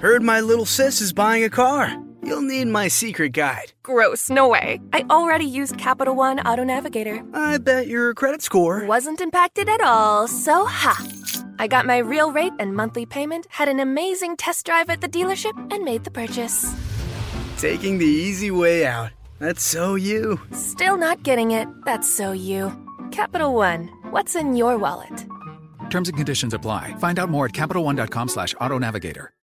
Heard my little sis is buying a car. You'll need my secret guide. Gross, no way. I already used Capital One Auto Navigator. I bet your credit score wasn't impacted at all, so ha. I got my real rate and monthly payment, had an amazing test drive at the dealership, and made the purchase. Taking the easy way out. That's so you. Still not getting it. That's so you. Capital One, what's in your wallet? Terms and conditions apply. Find out more at CapitalOne.com slash auto navigator.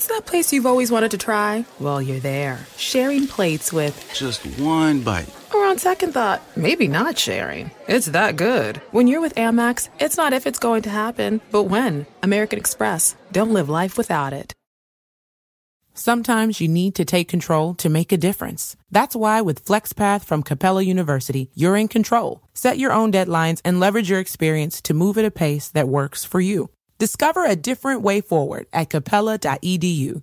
What's that place you've always wanted to try? Well, you're there, sharing plates with. Just one bite. Or on second thought, maybe not sharing. It's that good. When you're with Amex, it's not if it's going to happen, but when. American Express. Don't live life without it. Sometimes you need to take control to make a difference. That's why with FlexPath from Capella University, you're in control. Set your own deadlines and leverage your experience to move at a pace that works for you. Discover a different way forward at capella.edu.